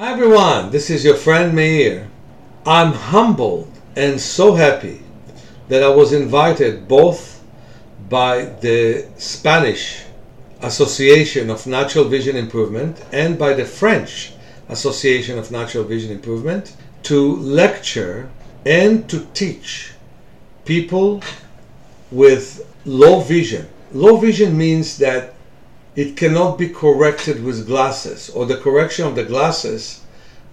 Hi everyone, this is your friend Meir. I'm humbled and so happy that I was invited both by the Spanish Association of Natural Vision Improvement and by the French Association of Natural Vision Improvement to lecture and to teach people with low vision. Low vision means that it cannot be corrected with glasses, or the correction of the glasses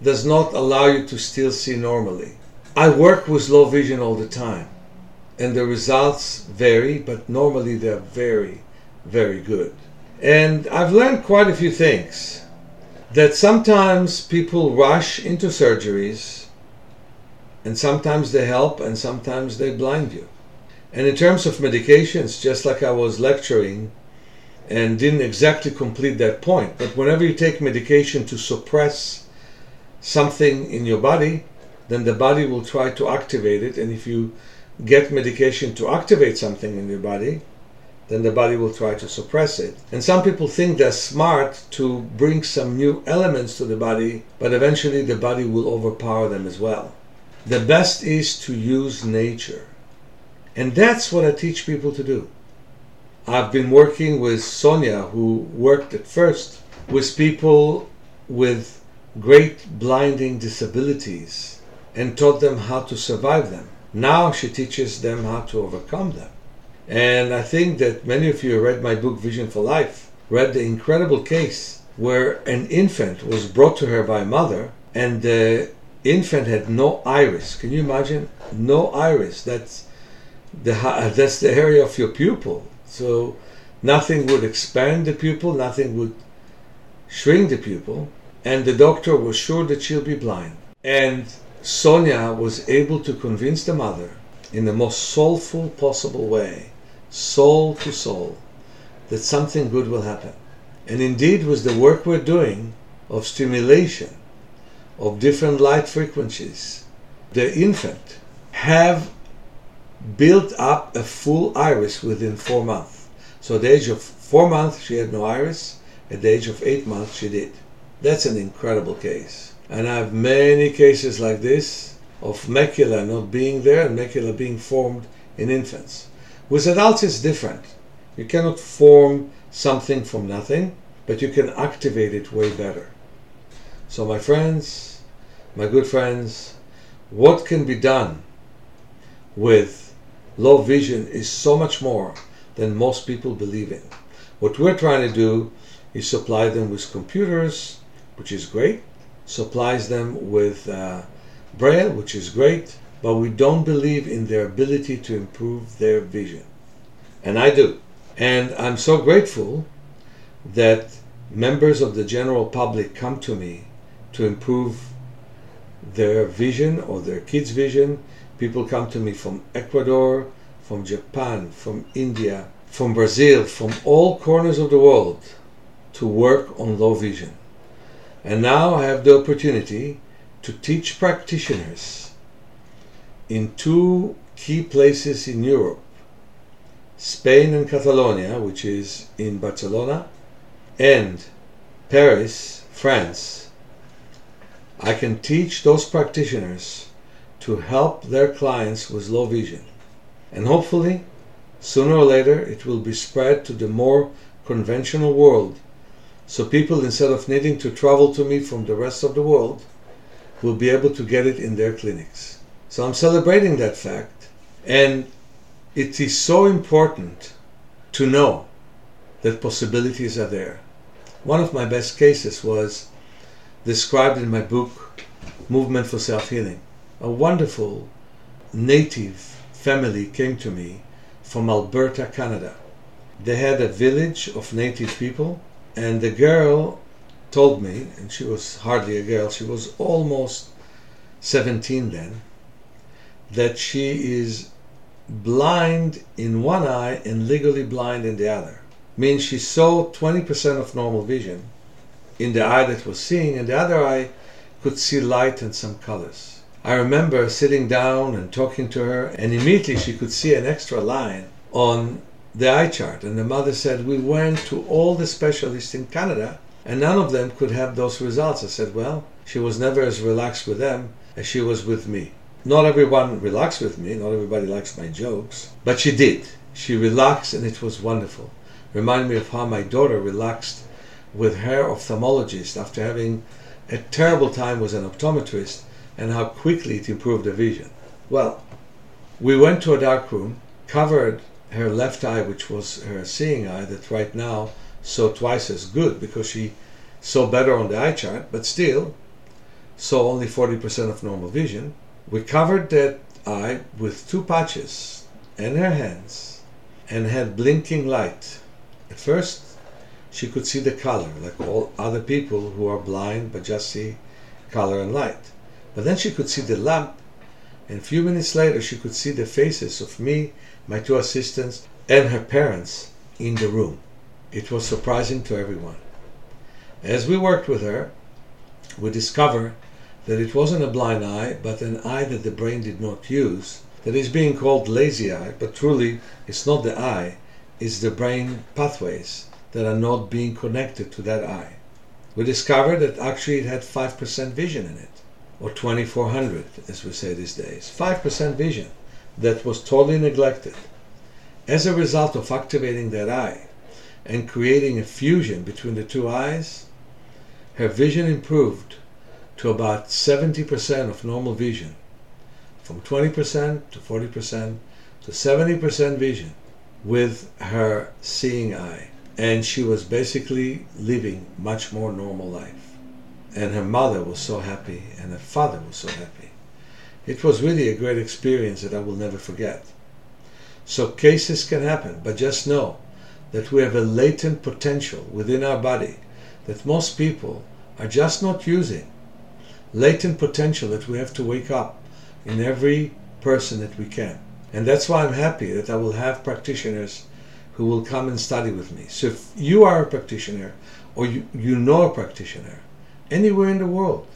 does not allow you to still see normally. I work with low vision all the time, and the results vary, but normally they're very, very good. And I've learned quite a few things. That sometimes people rush into surgeries, and sometimes they help, and sometimes they blind you. And in terms of medications, just like I was lecturing and didn't exactly complete that point, but whenever you take medication to suppress something in your body, then the body will try to activate it. And if you get medication to activate something in your body, then the body will try to suppress it. And some people think they're smart to bring some new elements to the body, but eventually the body will overpower them as well. The best is to use nature. And that's what I teach people to do. I've been working with Sonia, who worked at first with people with great blinding disabilities and taught them how to survive them. Now she teaches them how to overcome them. And I think that many of you read my book Vision for Life, read the incredible case where an infant was brought to her by mother and the infant had no iris. Can you imagine? No iris. That's the uh, that's the area of your pupil. So nothing would expand the pupil, nothing would shrink the pupil, and the doctor was sure that she'll be blind. And Sonia was able to convince the mother in the most soulful possible way, soul to soul, that something good will happen. And indeed, with the work we're doing of stimulation of different light frequencies, the infant have built up a full iris within four months. So at the age of four months, she had no iris. At the age of eight months, she did. That's an incredible case. And I have many cases like this of macula not being there and macula being formed in infants. With adults, it's different. You cannot form something from nothing, but you can activate it way better. So, my friends, my good friends, what can be done with low vision is so much more than most people believe in. What we're trying to do is supply them with computers, which is great, supplies them with uh, braille, which is great, but we don't believe in their ability to improve their vision. And I do. And I'm so grateful that members of the general public come to me to improve their vision or their kids' vision. People come to me from Ecuador, from Japan, from India, from Brazil, from all corners of the world to work on low vision. And now I have the opportunity to teach practitioners in two key places in Europe Spain and Catalonia, which is in Barcelona, and Paris, France. I can teach those practitioners to help their clients with low vision. And hopefully, sooner or later, it will be spread to the more conventional world. So people, instead of needing to travel to me from the rest of the world, will be able to get it in their clinics. So I'm celebrating that fact. And it is so important to know that possibilities are there. One of my best cases was described in my book, Movement for Self Healing. A wonderful native family came to me from Alberta, Canada. They had a village of native people, and the girl told me, and she was hardly a girl, she was almost 17 then, that she is blind in one eye and legally blind in the other. Means she saw 20% of normal vision in the eye that was seeing, and the other eye could see light and some colors. I remember sitting down and talking to her, and immediately she could see an extra line on the eye chart. And the mother said, We went to all the specialists in Canada, and none of them could have those results. I said, well, she was never as relaxed with them as she was with me. Not everyone relaxed with me, not everybody likes my jokes, but she did. She relaxed and it was wonderful. Remind me of how my daughter relaxed with her ophthalmologist after having a terrible time with an optometrist and how quickly it improved her vision. Well, we went to a dark room, covered her left eye, which was her seeing eye, that right now saw twice as good because she saw better on the eye chart, but still saw only 40% of normal vision. We covered that eye with two patches in her hands and had blinking light. At first, she could see the color, like all other people who are blind but just see color and light. But then she could see the lamp, and a few minutes later, she could see the faces of me my two assistants, and her parents in the room. It was surprising to everyone. As we worked with her, we discovered that it wasn't a blind eye, but an eye that the brain did not use, that is being called lazy eye, but truly it's not the eye, it's the brain pathways that are not being connected to that eye. We discovered that actually it had 5% vision in it, or 2400, as we say these days. 5% vision that was totally neglected. As a result of activating that eye and creating a fusion between the two eyes, her vision improved to about 70% of normal vision, from 20% to 40% to 70% vision with her seeing eye. And she was basically living much more normal life. And her mother was so happy, and her father was so happy. It was really a great experience that I will never forget. So cases can happen, but just know that we have a latent potential within our body that most people are just not using. Latent potential that we have to wake up in every person that we can. And that's why I'm happy that I will have practitioners who will come and study with me. So if you are a practitioner or you, you know a practitioner anywhere in the world,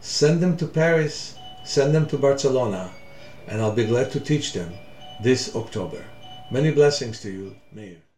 send them to Paris Send them to Barcelona, and I'll be glad to teach them this October. Many blessings to you, Meir.